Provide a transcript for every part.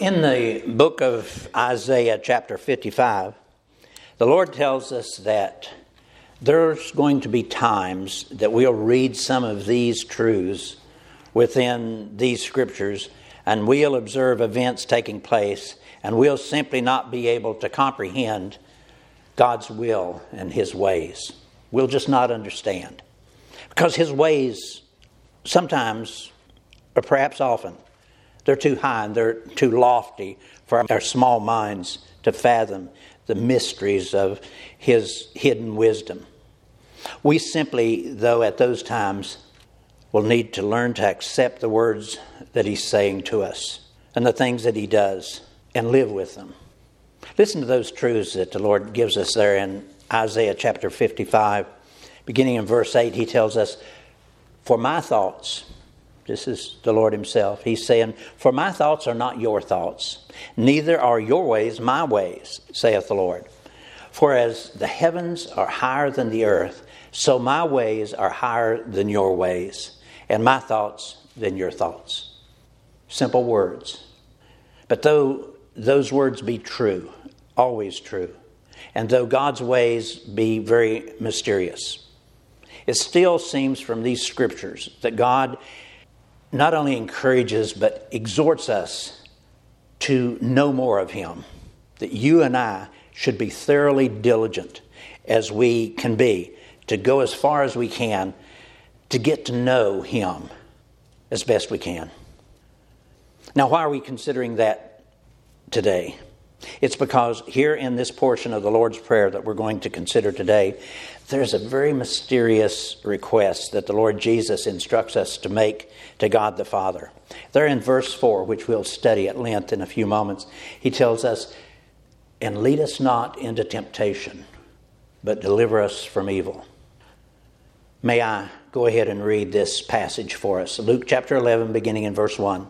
In the book of Isaiah, chapter 55, the Lord tells us that there's going to be times that we'll read some of these truths within these scriptures and we'll observe events taking place and we'll simply not be able to comprehend God's will and His ways. We'll just not understand. Because His ways sometimes, or perhaps often, they're too high and they're too lofty for our small minds to fathom the mysteries of His hidden wisdom. We simply, though, at those times, will need to learn to accept the words that He's saying to us and the things that He does and live with them. Listen to those truths that the Lord gives us there in Isaiah chapter 55. Beginning in verse 8, He tells us, For my thoughts, this is the Lord Himself. He's saying, For my thoughts are not your thoughts, neither are your ways my ways, saith the Lord. For as the heavens are higher than the earth, so my ways are higher than your ways, and my thoughts than your thoughts. Simple words. But though those words be true, always true, and though God's ways be very mysterious, it still seems from these scriptures that God not only encourages but exhorts us to know more of Him. That you and I should be thoroughly diligent as we can be to go as far as we can to get to know Him as best we can. Now, why are we considering that today? It's because here in this portion of the Lord's Prayer that we're going to consider today, there's a very mysterious request that the Lord Jesus instructs us to make to God the Father. There in verse 4, which we'll study at length in a few moments, he tells us, And lead us not into temptation, but deliver us from evil. May I go ahead and read this passage for us? Luke chapter 11, beginning in verse 1.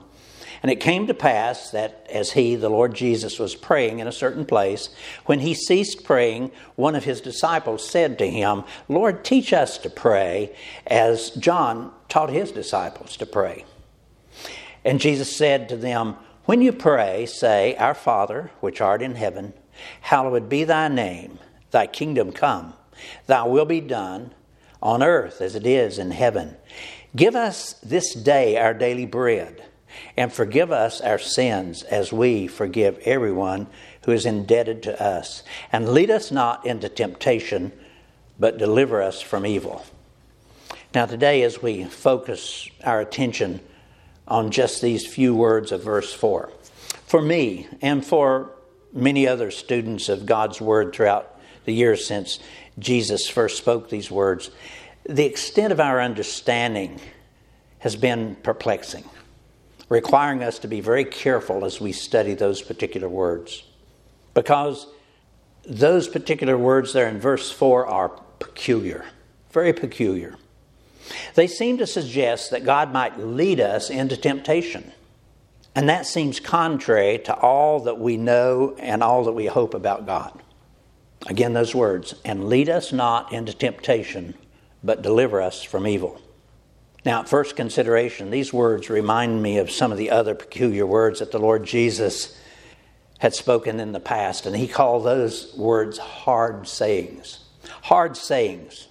And it came to pass that as he, the Lord Jesus, was praying in a certain place, when he ceased praying, one of his disciples said to him, Lord, teach us to pray, as John taught his disciples to pray. And Jesus said to them, When you pray, say, Our Father, which art in heaven, hallowed be thy name, thy kingdom come, thy will be done, on earth as it is in heaven. Give us this day our daily bread and forgive us our sins as we forgive everyone who is indebted to us. And lead us not into temptation, but deliver us from evil. Now, today, as we focus our attention on just these few words of verse 4, for me and for many other students of God's Word throughout the years since Jesus first spoke these words, the extent of our understanding has been perplexing requiring us to be very careful as we study those particular words. Because those particular words there in verse 4 are peculiar, very peculiar. They seem to suggest that God might lead us into temptation. And that seems contrary to all that we know and all that we hope about God. Again, those words, and lead us not into temptation, but deliver us from evil. Now, first consideration, these words remind me of some of the other peculiar words that the Lord Jesus had spoken in the past, and he called those words hard sayings. Hard sayings.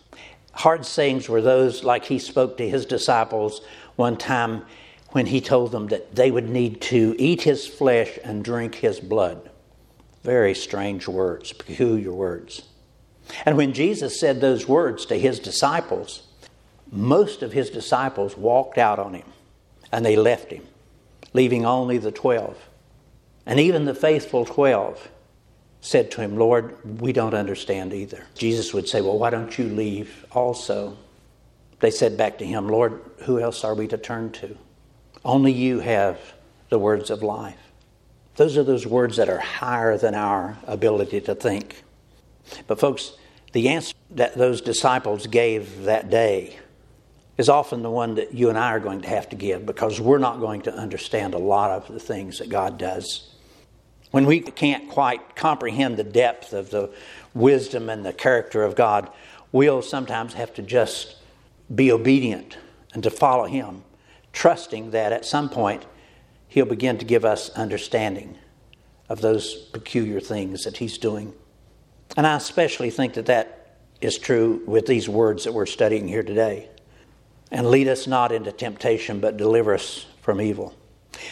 Hard sayings were those like he spoke to his disciples one time when he told them that they would need to eat his flesh and drink his blood. Very strange words, peculiar words. And when Jesus said those words to his disciples, most of his disciples walked out on him and they left him, leaving only the twelve. And even the faithful twelve said to him, Lord, we don't understand either. Jesus would say, Well, why don't you leave also? They said back to him, Lord, who else are we to turn to? Only you have the words of life. Those are those words that are higher than our ability to think. But, folks, the answer that those disciples gave that day is often the one that you and I are going to have to give because we're not going to understand a lot of the things that God does. When we can't quite comprehend the depth of the wisdom and the character of God, we'll sometimes have to just be obedient and to follow Him, trusting that at some point He'll begin to give us understanding of those peculiar things that He's doing. And I especially think that that is true with these words that we're studying here today. And lead us not into temptation, but deliver us from evil.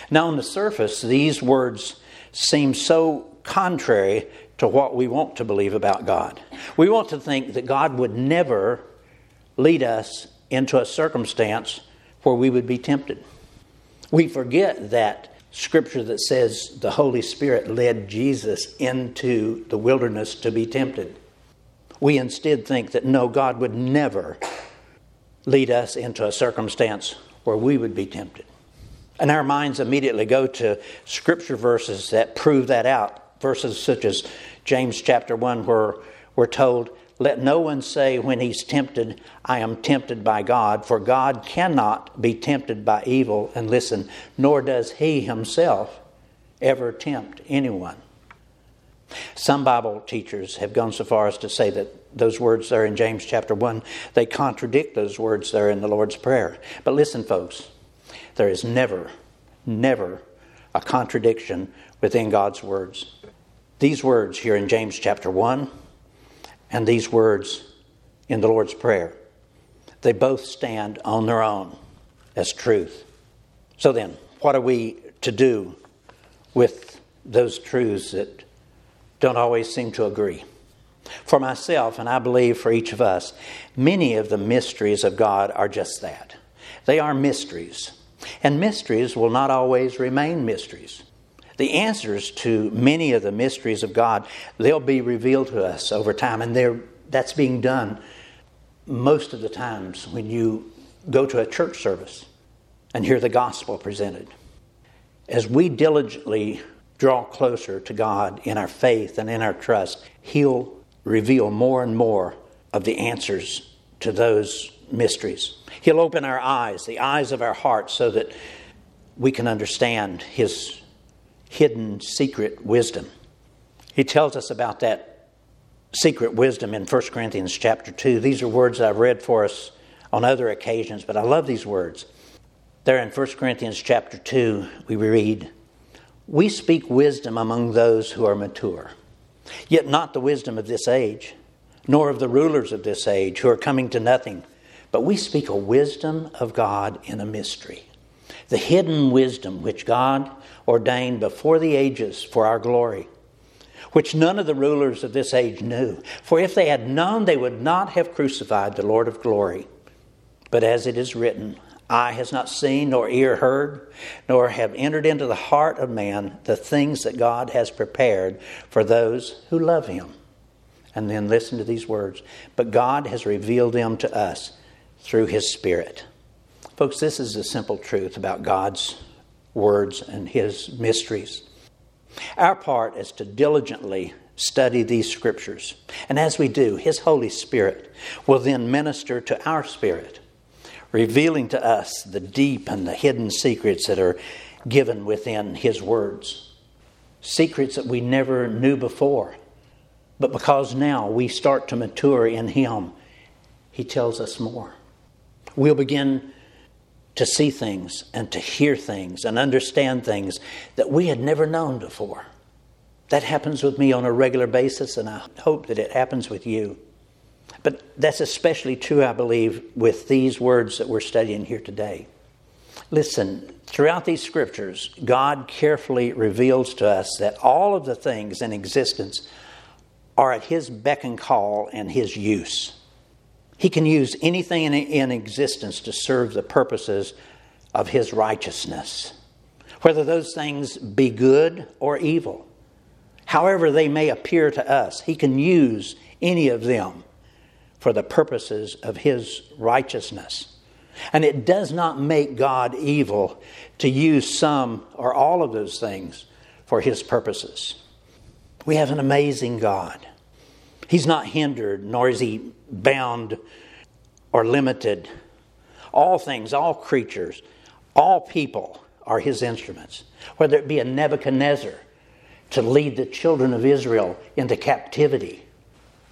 Now, on the surface, these words seem so contrary to what we want to believe about God. We want to think that God would never lead us into a circumstance where we would be tempted. We forget that scripture that says the Holy Spirit led Jesus into the wilderness to be tempted. We instead think that no, God would never lead us into a circumstance where we would be tempted. And our minds immediately go to scripture verses that prove that out. Verses such as James chapter 1, where we're told, Let no one say when he's tempted, I am tempted by God, for God cannot be tempted by evil. And listen, nor does he himself ever tempt anyone. Some Bible teachers have gone so far as to say that those words there in James chapter 1, they contradict those words there in the Lord's Prayer. But listen, folks, there is never, never a contradiction within God's words. These words here in James chapter 1 and these words in the Lord's Prayer, they both stand on their own as truth. So then, what are we to do with those truths that don't always seem to agree? For myself, and I believe for each of us, many of the mysteries of God are just that. They are mysteries. And mysteries will not always remain mysteries. The answers to many of the mysteries of God, they'll be revealed to us over time, and that's being done most of the times when you go to a church service and hear the gospel presented. As we diligently draw closer to God in our faith and in our trust, He'll reveal more and more of the answers to those mysteries. He'll open our eyes, the eyes of our hearts, so that we can understand His hidden secret wisdom. He tells us about that secret wisdom in 1 Corinthians chapter 2. These are words I've read for us on other occasions, but I love these words. There in 1 Corinthians chapter 2, we read, We speak wisdom among those who are mature Yet not the wisdom of this age, nor of the rulers of this age who are coming to nothing, but we speak a wisdom of God in a mystery. The hidden wisdom which God ordained before the ages for our glory, which none of the rulers of this age knew. For if they had known, they would not have crucified the Lord of glory. But as it is written, eye has not seen, nor ear heard, nor have entered into the heart of man the things that God has prepared for those who love him. And then listen to these words. But God has revealed them to us through his Spirit. Folks, this is the simple truth about God's words and his mysteries. Our part is to diligently study these scriptures. And as we do, his Holy Spirit will then minister to our spirit revealing to us the deep and the hidden secrets that are given within His words. Secrets that we never knew before. But because now we start to mature in Him, He tells us more. We'll begin to see things and to hear things and understand things that we had never known before. That happens with me on a regular basis, and I hope that it happens with you. But that's especially true, I believe, with these words that we're studying here today. Listen, throughout these scriptures, God carefully reveals to us that all of the things in existence are at His beck and call and His use. He can use anything in, existence to serve the purposes of His righteousness, whether those things be good or evil. However, they may appear to us, He can use any of them for the purposes of his righteousness. And it does not make God evil to use some or all of those things for his purposes. We have an amazing God. He's not hindered, nor is he bound or limited. All things, all creatures, all people are his instruments. Whether it be a Nebuchadnezzar to lead the children of Israel into captivity,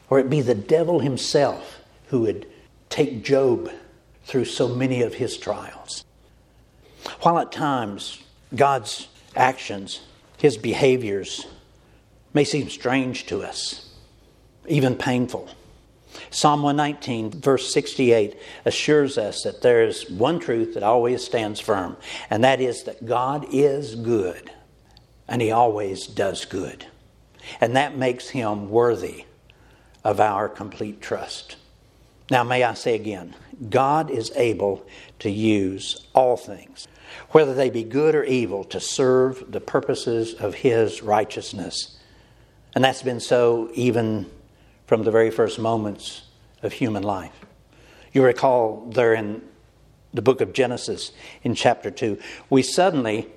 or it be the devil himself who would take Job through so many of his trials. While at times God's actions, His behaviors, may seem strange to us, even painful. Psalm 119, verse 68, assures us that there is one truth that always stands firm, and that is that God is good, and He always does good. And that makes Him worthy of our complete trust. Now, may I say again, God is able to use all things, whether they be good or evil, to serve the purposes of His righteousness. And that's been so even from the very first moments of human life. You recall there in the book of Genesis in chapter 2, we suddenly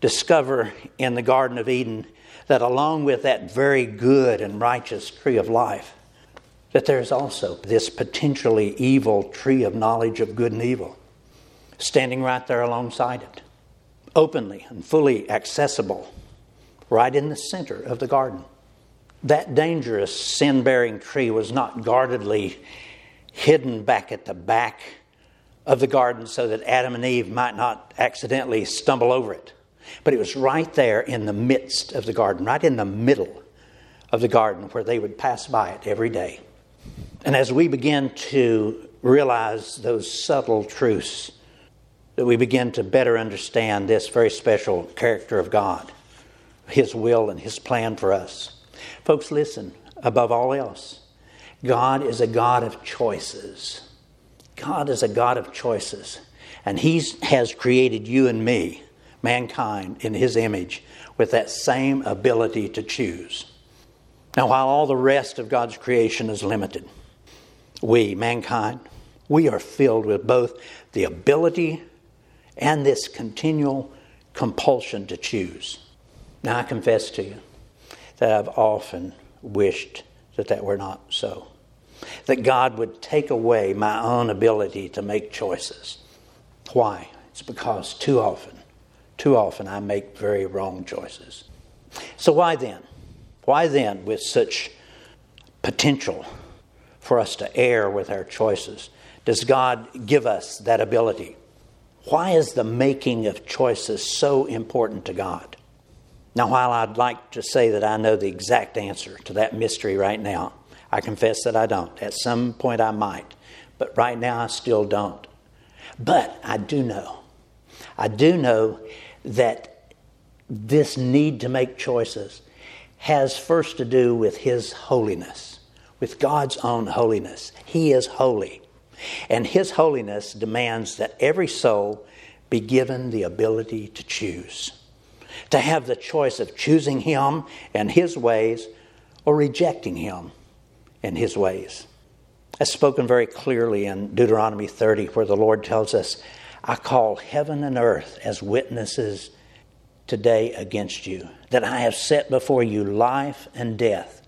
discover in the Garden of Eden that along with that very good and righteous tree of life, that there's also this potentially evil tree of knowledge of good and evil standing right there alongside it, openly and fully accessible, right in the center of the garden. That dangerous sin bearing tree was not guardedly hidden back at the back of the garden so that Adam and Eve might not accidentally stumble over it. But it was right there in the midst of the garden, right in the middle of the garden where they would pass by it every day. And as we begin to realize those subtle truths, that we begin to better understand this very special character of God, His will and His plan for us. Folks, listen, above all else, God is a God of choices. God is a God of choices. And He has created you and me, mankind, in His image with that same ability to choose. Now, while all the rest of God's creation is limited, we, mankind, we are filled with both the ability and this continual compulsion to choose. Now, I confess to you, that I've often wished that that were not so. That God would take away my own ability to make choices. Why? It's because too often, too often I make very wrong choices. So, why then? Why then, with such potential for us to err with our choices, does God give us that ability? Why is the making of choices so important to God? Now, while I'd like to say that I know the exact answer to that mystery right now, I confess that I don't. At some point I might, but right now I still don't. But I do know. I do know that this need to make choices has first to do with His holiness, with God's own holiness. He is holy. And His holiness demands that every soul be given the ability to choose to have the choice of choosing Him and His ways or rejecting Him and His ways. As spoken very clearly in Deuteronomy 30, where the Lord tells us, I call heaven and earth as witnesses today against you, that I have set before you life and death,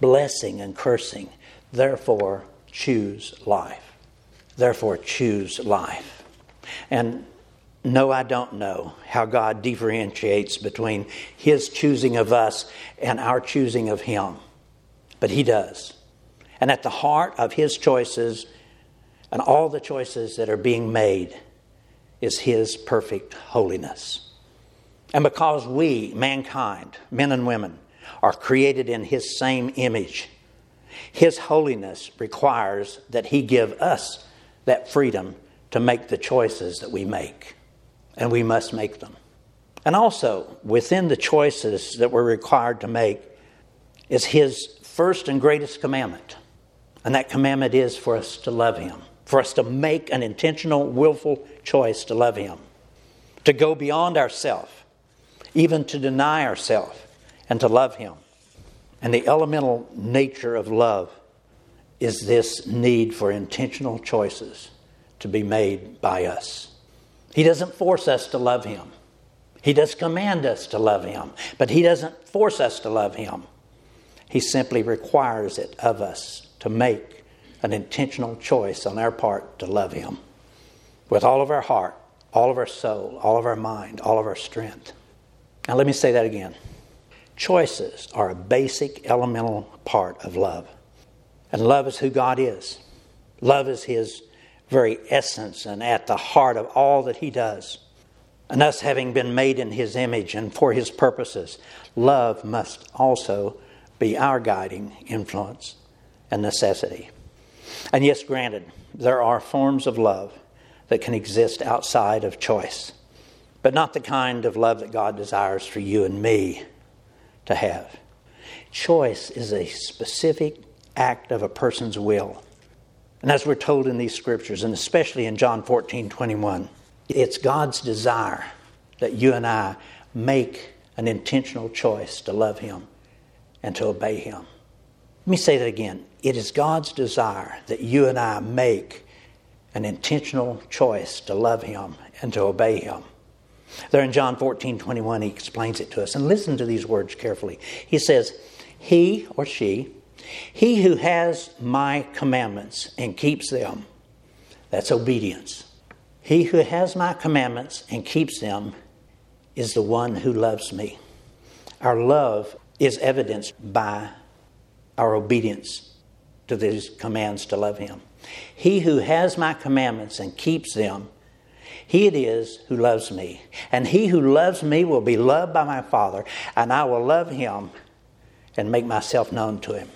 blessing and cursing. Therefore, choose life. Therefore, choose life. And no, I don't know how God differentiates between His choosing of us and our choosing of Him. But He does. And at the heart of His choices and all the choices that are being made is His perfect holiness. And because we, mankind, men and women, are created in His same image, His holiness requires that He give us that freedom to make the choices that we make and we must make them. And also, within the choices that we're required to make is His first and greatest commandment. And that commandment is for us to love Him, for us to make an intentional, willful choice to love Him, to go beyond ourselves, even to deny ourselves, and to love Him. And the elemental nature of love is this need for intentional choices to be made by us. He doesn't force us to love Him. He does command us to love Him, but He doesn't force us to love Him. He simply requires it of us to make an intentional choice on our part to love Him with all of our heart, all of our soul, all of our mind, all of our strength. Now, let me say that again. Choices are a basic, elemental part of love. And love is who God is. Love is His very essence and at the heart of all that he does. And us having been made in His image and for His purposes, love must also be our guiding influence and necessity. And yes, granted, there are forms of love that can exist outside of choice, but not the kind of love that God desires for you and me to have. Choice is a specific act of a person's will. And as we're told in these scriptures, and especially in John 14 21, it's God's desire that you and I make an intentional choice to love Him and to obey Him. Let me say that again. It is God's desire that you and I make an intentional choice to love Him and to obey Him. There in John 14 21, He explains it to us. And listen to these words carefully. He says, He or she, he who has my commandments and keeps them, that's obedience. He who has my commandments and keeps them is the one who loves me. Our love is evidenced by our obedience to these commands to love Him. He who has my commandments and keeps them, he it is who loves me. And he who loves me will be loved by my Father, and I will love him and make myself known to him.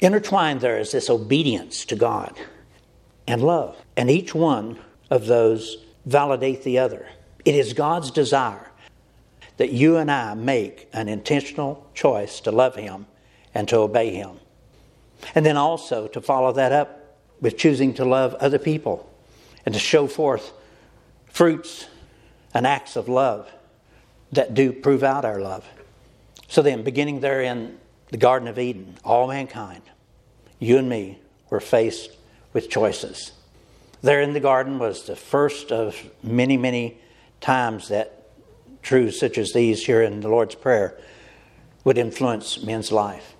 Intertwined there is this obedience to God and love. And each one of those validate the other. It is God's desire that you and I make an intentional choice to love Him and to obey Him. And then also to follow that up with choosing to love other people and to show forth fruits and acts of love that do prove out our love. So then, beginning there in the Garden of Eden, all mankind, you and me, were faced with choices. There in the garden was the first of many, many times that truths such as these here in the Lord's Prayer would influence men's life.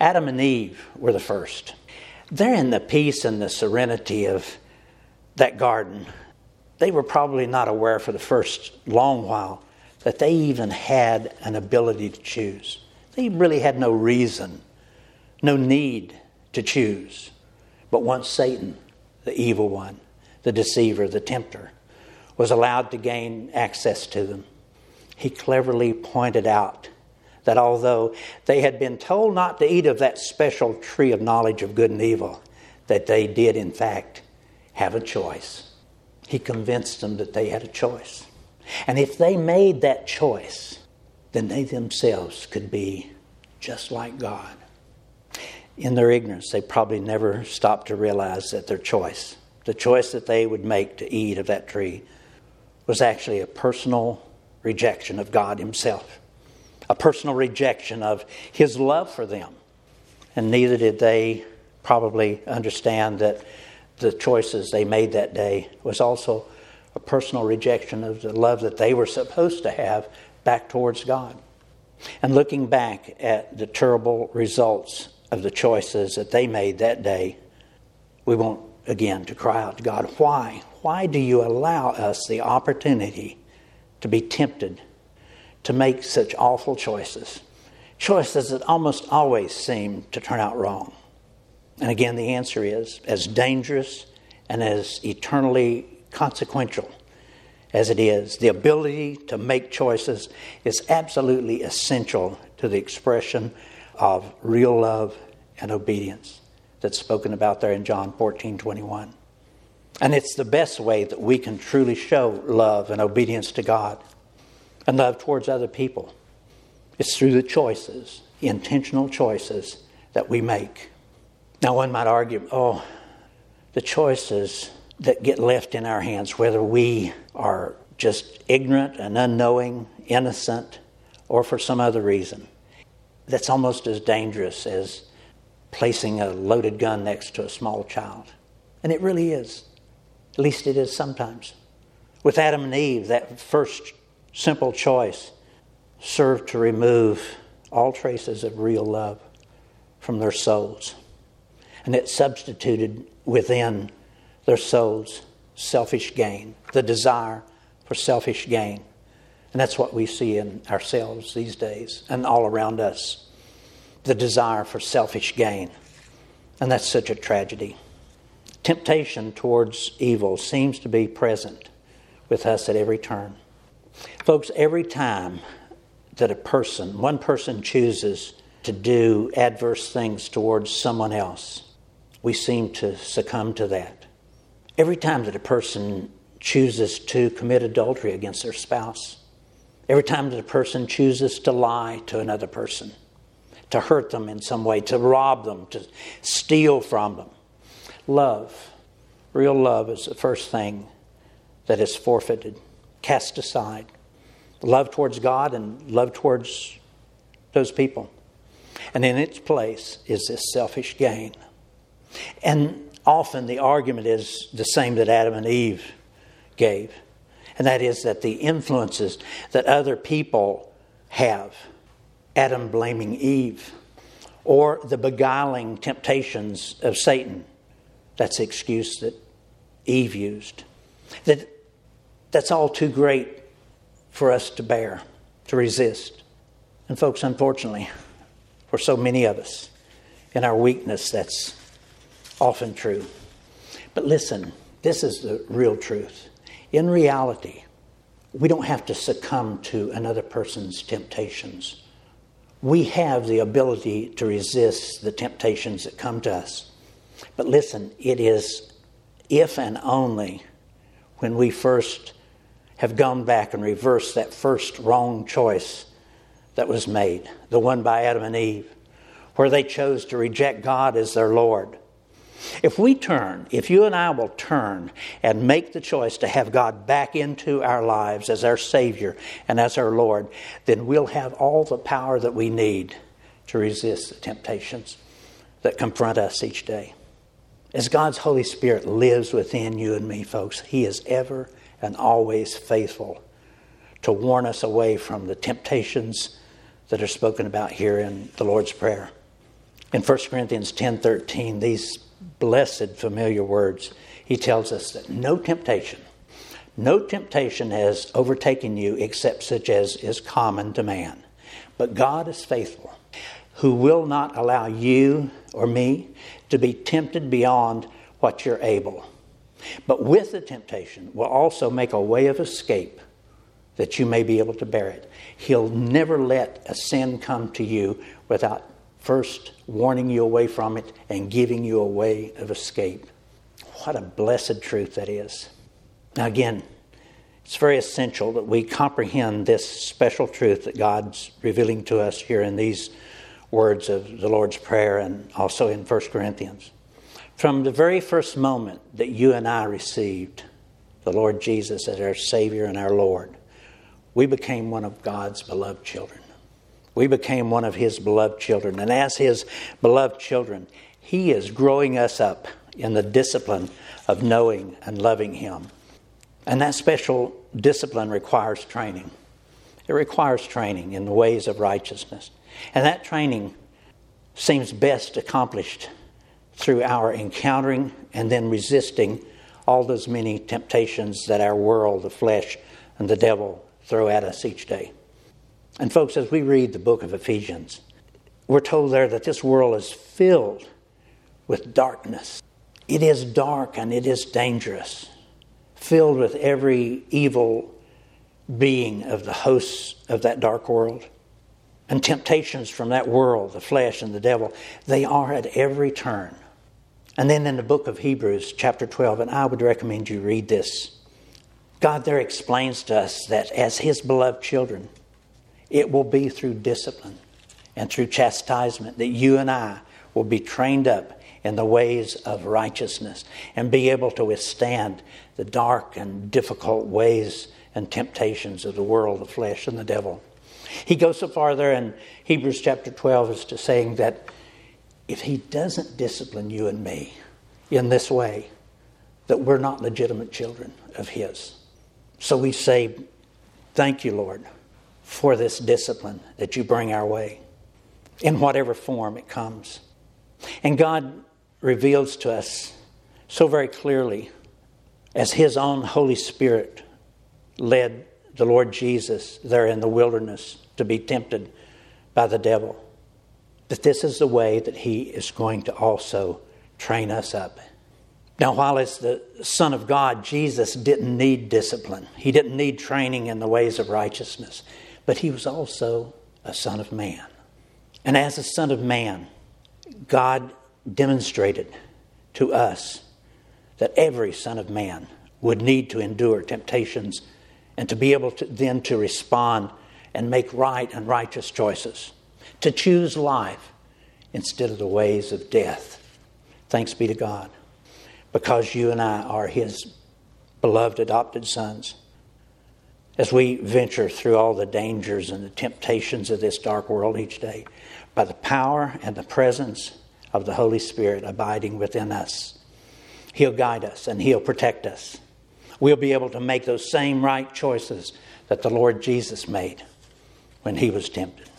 Adam and Eve were the first. They're in the peace and the serenity of that garden. They were probably not aware for the first long while that they even had an ability to choose. They really had no reason, no need to choose. But once Satan, the evil one, the deceiver, the tempter, was allowed to gain access to them, he cleverly pointed out that although they had been told not to eat of that special tree of knowledge of good and evil, that they did in fact have a choice. He convinced them that they had a choice. And if they made that choice, then they themselves could be just like God. In their ignorance, they probably never stopped to realize that their choice, the choice that they would make to eat of that tree, was actually a personal rejection of God Himself a personal rejection of his love for them. And neither did they probably understand that the choices they made that day was also a personal rejection of the love that they were supposed to have back towards God. And looking back at the terrible results of the choices that they made that day, we want again to cry out to God, why? Why do you allow us the opportunity to be tempted to make such awful choices. Choices that almost always seem to turn out wrong. And again, the answer is as dangerous and as eternally consequential as it is, the ability to make choices is absolutely essential to the expression of real love and obedience that's spoken about there in John 14 21. And it's the best way that we can truly show love and obedience to God and love towards other people. It's through the choices, the intentional choices that we make. Now, one might argue, oh, the choices that get left in our hands, whether we are just ignorant and unknowing, innocent, or for some other reason, that's almost as dangerous as placing a loaded gun next to a small child. And it really is. At least it is sometimes. With Adam and Eve, that first simple choice served to remove all traces of real love from their souls. And it substituted within their souls selfish gain, the desire for selfish gain. And that's what we see in ourselves these days and all around us the desire for selfish gain. And that's such a tragedy. Temptation towards evil seems to be present with us at every turn. Folks, every time that a person, one person chooses to do adverse things towards someone else, we seem to succumb to that. Every time that a person chooses to commit adultery against their spouse, every time that a person chooses to lie to another person, to hurt them in some way, to rob them, to steal from them, love, real love, is the first thing that is forfeited, cast aside. Love towards God and love towards those people. And in its place is this selfish gain. And often the argument is the same that Adam and Eve gave, and that is that the influences that other people have, Adam blaming Eve, or the beguiling temptations of Satan, that's the excuse that Eve used. That that's all too great for us to bear, to resist. And folks, unfortunately, for so many of us, in our weakness, that's often true. But listen, this is the real truth. In reality, we don't have to succumb to another person's temptations. We have the ability to resist the temptations that come to us. But listen, it is if and only when we first have gone back and reversed that first wrong choice that was made, the one by Adam and Eve, where they chose to reject God as their Lord. If we turn, if you and I will turn and make the choice to have God back into our lives as our Savior and as our Lord, then we'll have all the power that we need to resist the temptations that confront us each day. As God's Holy Spirit lives within you and me, folks, He is ever and always faithful to warn us away from the temptations that are spoken about here in the Lord's Prayer. In 1 Corinthians 10:13, these blessed familiar words, he tells us that no temptation, no temptation has overtaken you except such as is common to man. But God is faithful, who will not allow you or me to be tempted beyond what you're able. But with the temptation will also make a way of escape that you may be able to bear it. He'll never let a sin come to you without first warning you away from it and giving you a way of escape. What a blessed truth that is. Now, again, it's very essential that we comprehend this special truth that God's revealing to us here in these words of the Lord's Prayer and also in 1 Corinthians. From the very first moment that you and I received the Lord Jesus as our Savior and our Lord, we became one of God's beloved children. We became one of His beloved children. And as His beloved children, He is growing us up in the discipline of knowing and loving Him. And that special discipline requires training. It requires training in the ways of righteousness. And that training seems best accomplished through our encountering and then resisting all those many temptations that our world, the flesh, and the devil throw at us each day. And, folks, as we read the book of Ephesians, we're told there that this world is filled with darkness. It is dark and it is dangerous, filled with every evil being of the hosts of that dark world and temptations from that world, the flesh and the devil, they are at every turn. And then in the book of Hebrews, chapter 12, and I would recommend you read this. God there explains to us that as His beloved children, it will be through discipline and through chastisement that you and I will be trained up in the ways of righteousness and be able to withstand the dark and difficult ways and temptations of the world, the flesh, and the devil. He goes so far there in Hebrews chapter 12 as to saying that if he doesn't discipline you and me in this way, that we're not legitimate children of his. So we say, Thank you, Lord, for this discipline that you bring our way, in whatever form it comes. And God reveals to us so very clearly as His own Holy Spirit led the Lord Jesus there in the wilderness to be tempted by the devil. That this is the way that he is going to also train us up. Now, while as the Son of God, Jesus didn't need discipline, he didn't need training in the ways of righteousness, but he was also a Son of Man. And as a Son of Man, God demonstrated to us that every Son of Man would need to endure temptations and to be able to then to respond and make right and righteous choices, to choose life instead of the ways of death. Thanks be to God. Because you and I are His beloved adopted sons. As we venture through all the dangers and the temptations of this dark world each day, by the power and the presence of the Holy Spirit abiding within us, He'll guide us and He'll protect us we'll be able to make those same right choices that the Lord Jesus made when he was tempted.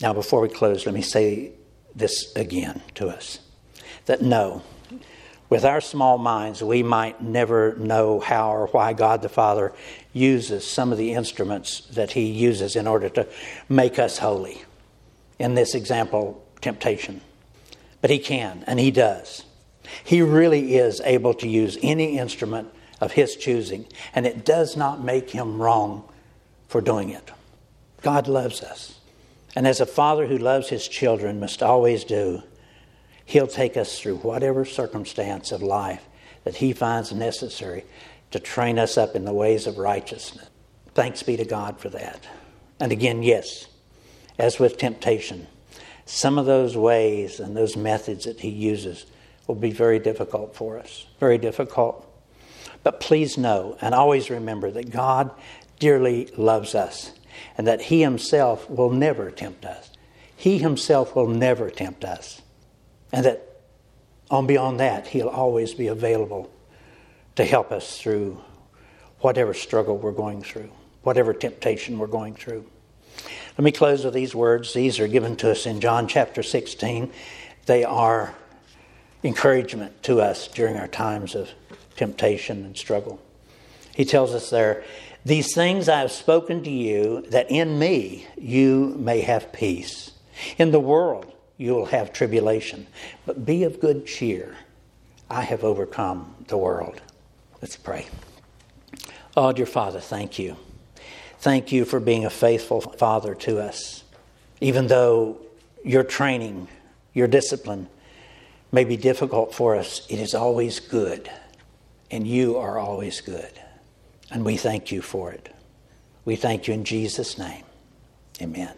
Now, before we close, let me say this again to us that no, with our small minds, we might never know how or why God the Father uses some of the instruments that He uses in order to make us holy. In this example, temptation. But He can, and He does. He really is able to use any instrument of his choosing, and it does not make him wrong for doing it. God loves us. And as a father who loves his children must always do, he'll take us through whatever circumstance of life that he finds necessary to train us up in the ways of righteousness. Thanks be to God for that. And again, yes, as with temptation, some of those ways and those methods that he uses will be very difficult for us, very difficult. But please know and always remember that God dearly loves us and that He Himself will never tempt us. He Himself will never tempt us. And that on beyond that, He'll always be available to help us through whatever struggle we're going through, whatever temptation we're going through. Let me close with these words. These are given to us in John chapter 16. They are encouragement to us during our times of temptation and struggle. He tells us there, These things I have spoken to you, that in me you may have peace. In the world you will have tribulation, but be of good cheer. I have overcome the world. Let's pray. Oh, dear Father, thank you. Thank you for being a faithful Father to us. Even though your training, your discipline may be difficult for us, it is always good and you are always good. And we thank you for it. We thank you in Jesus' name. Amen.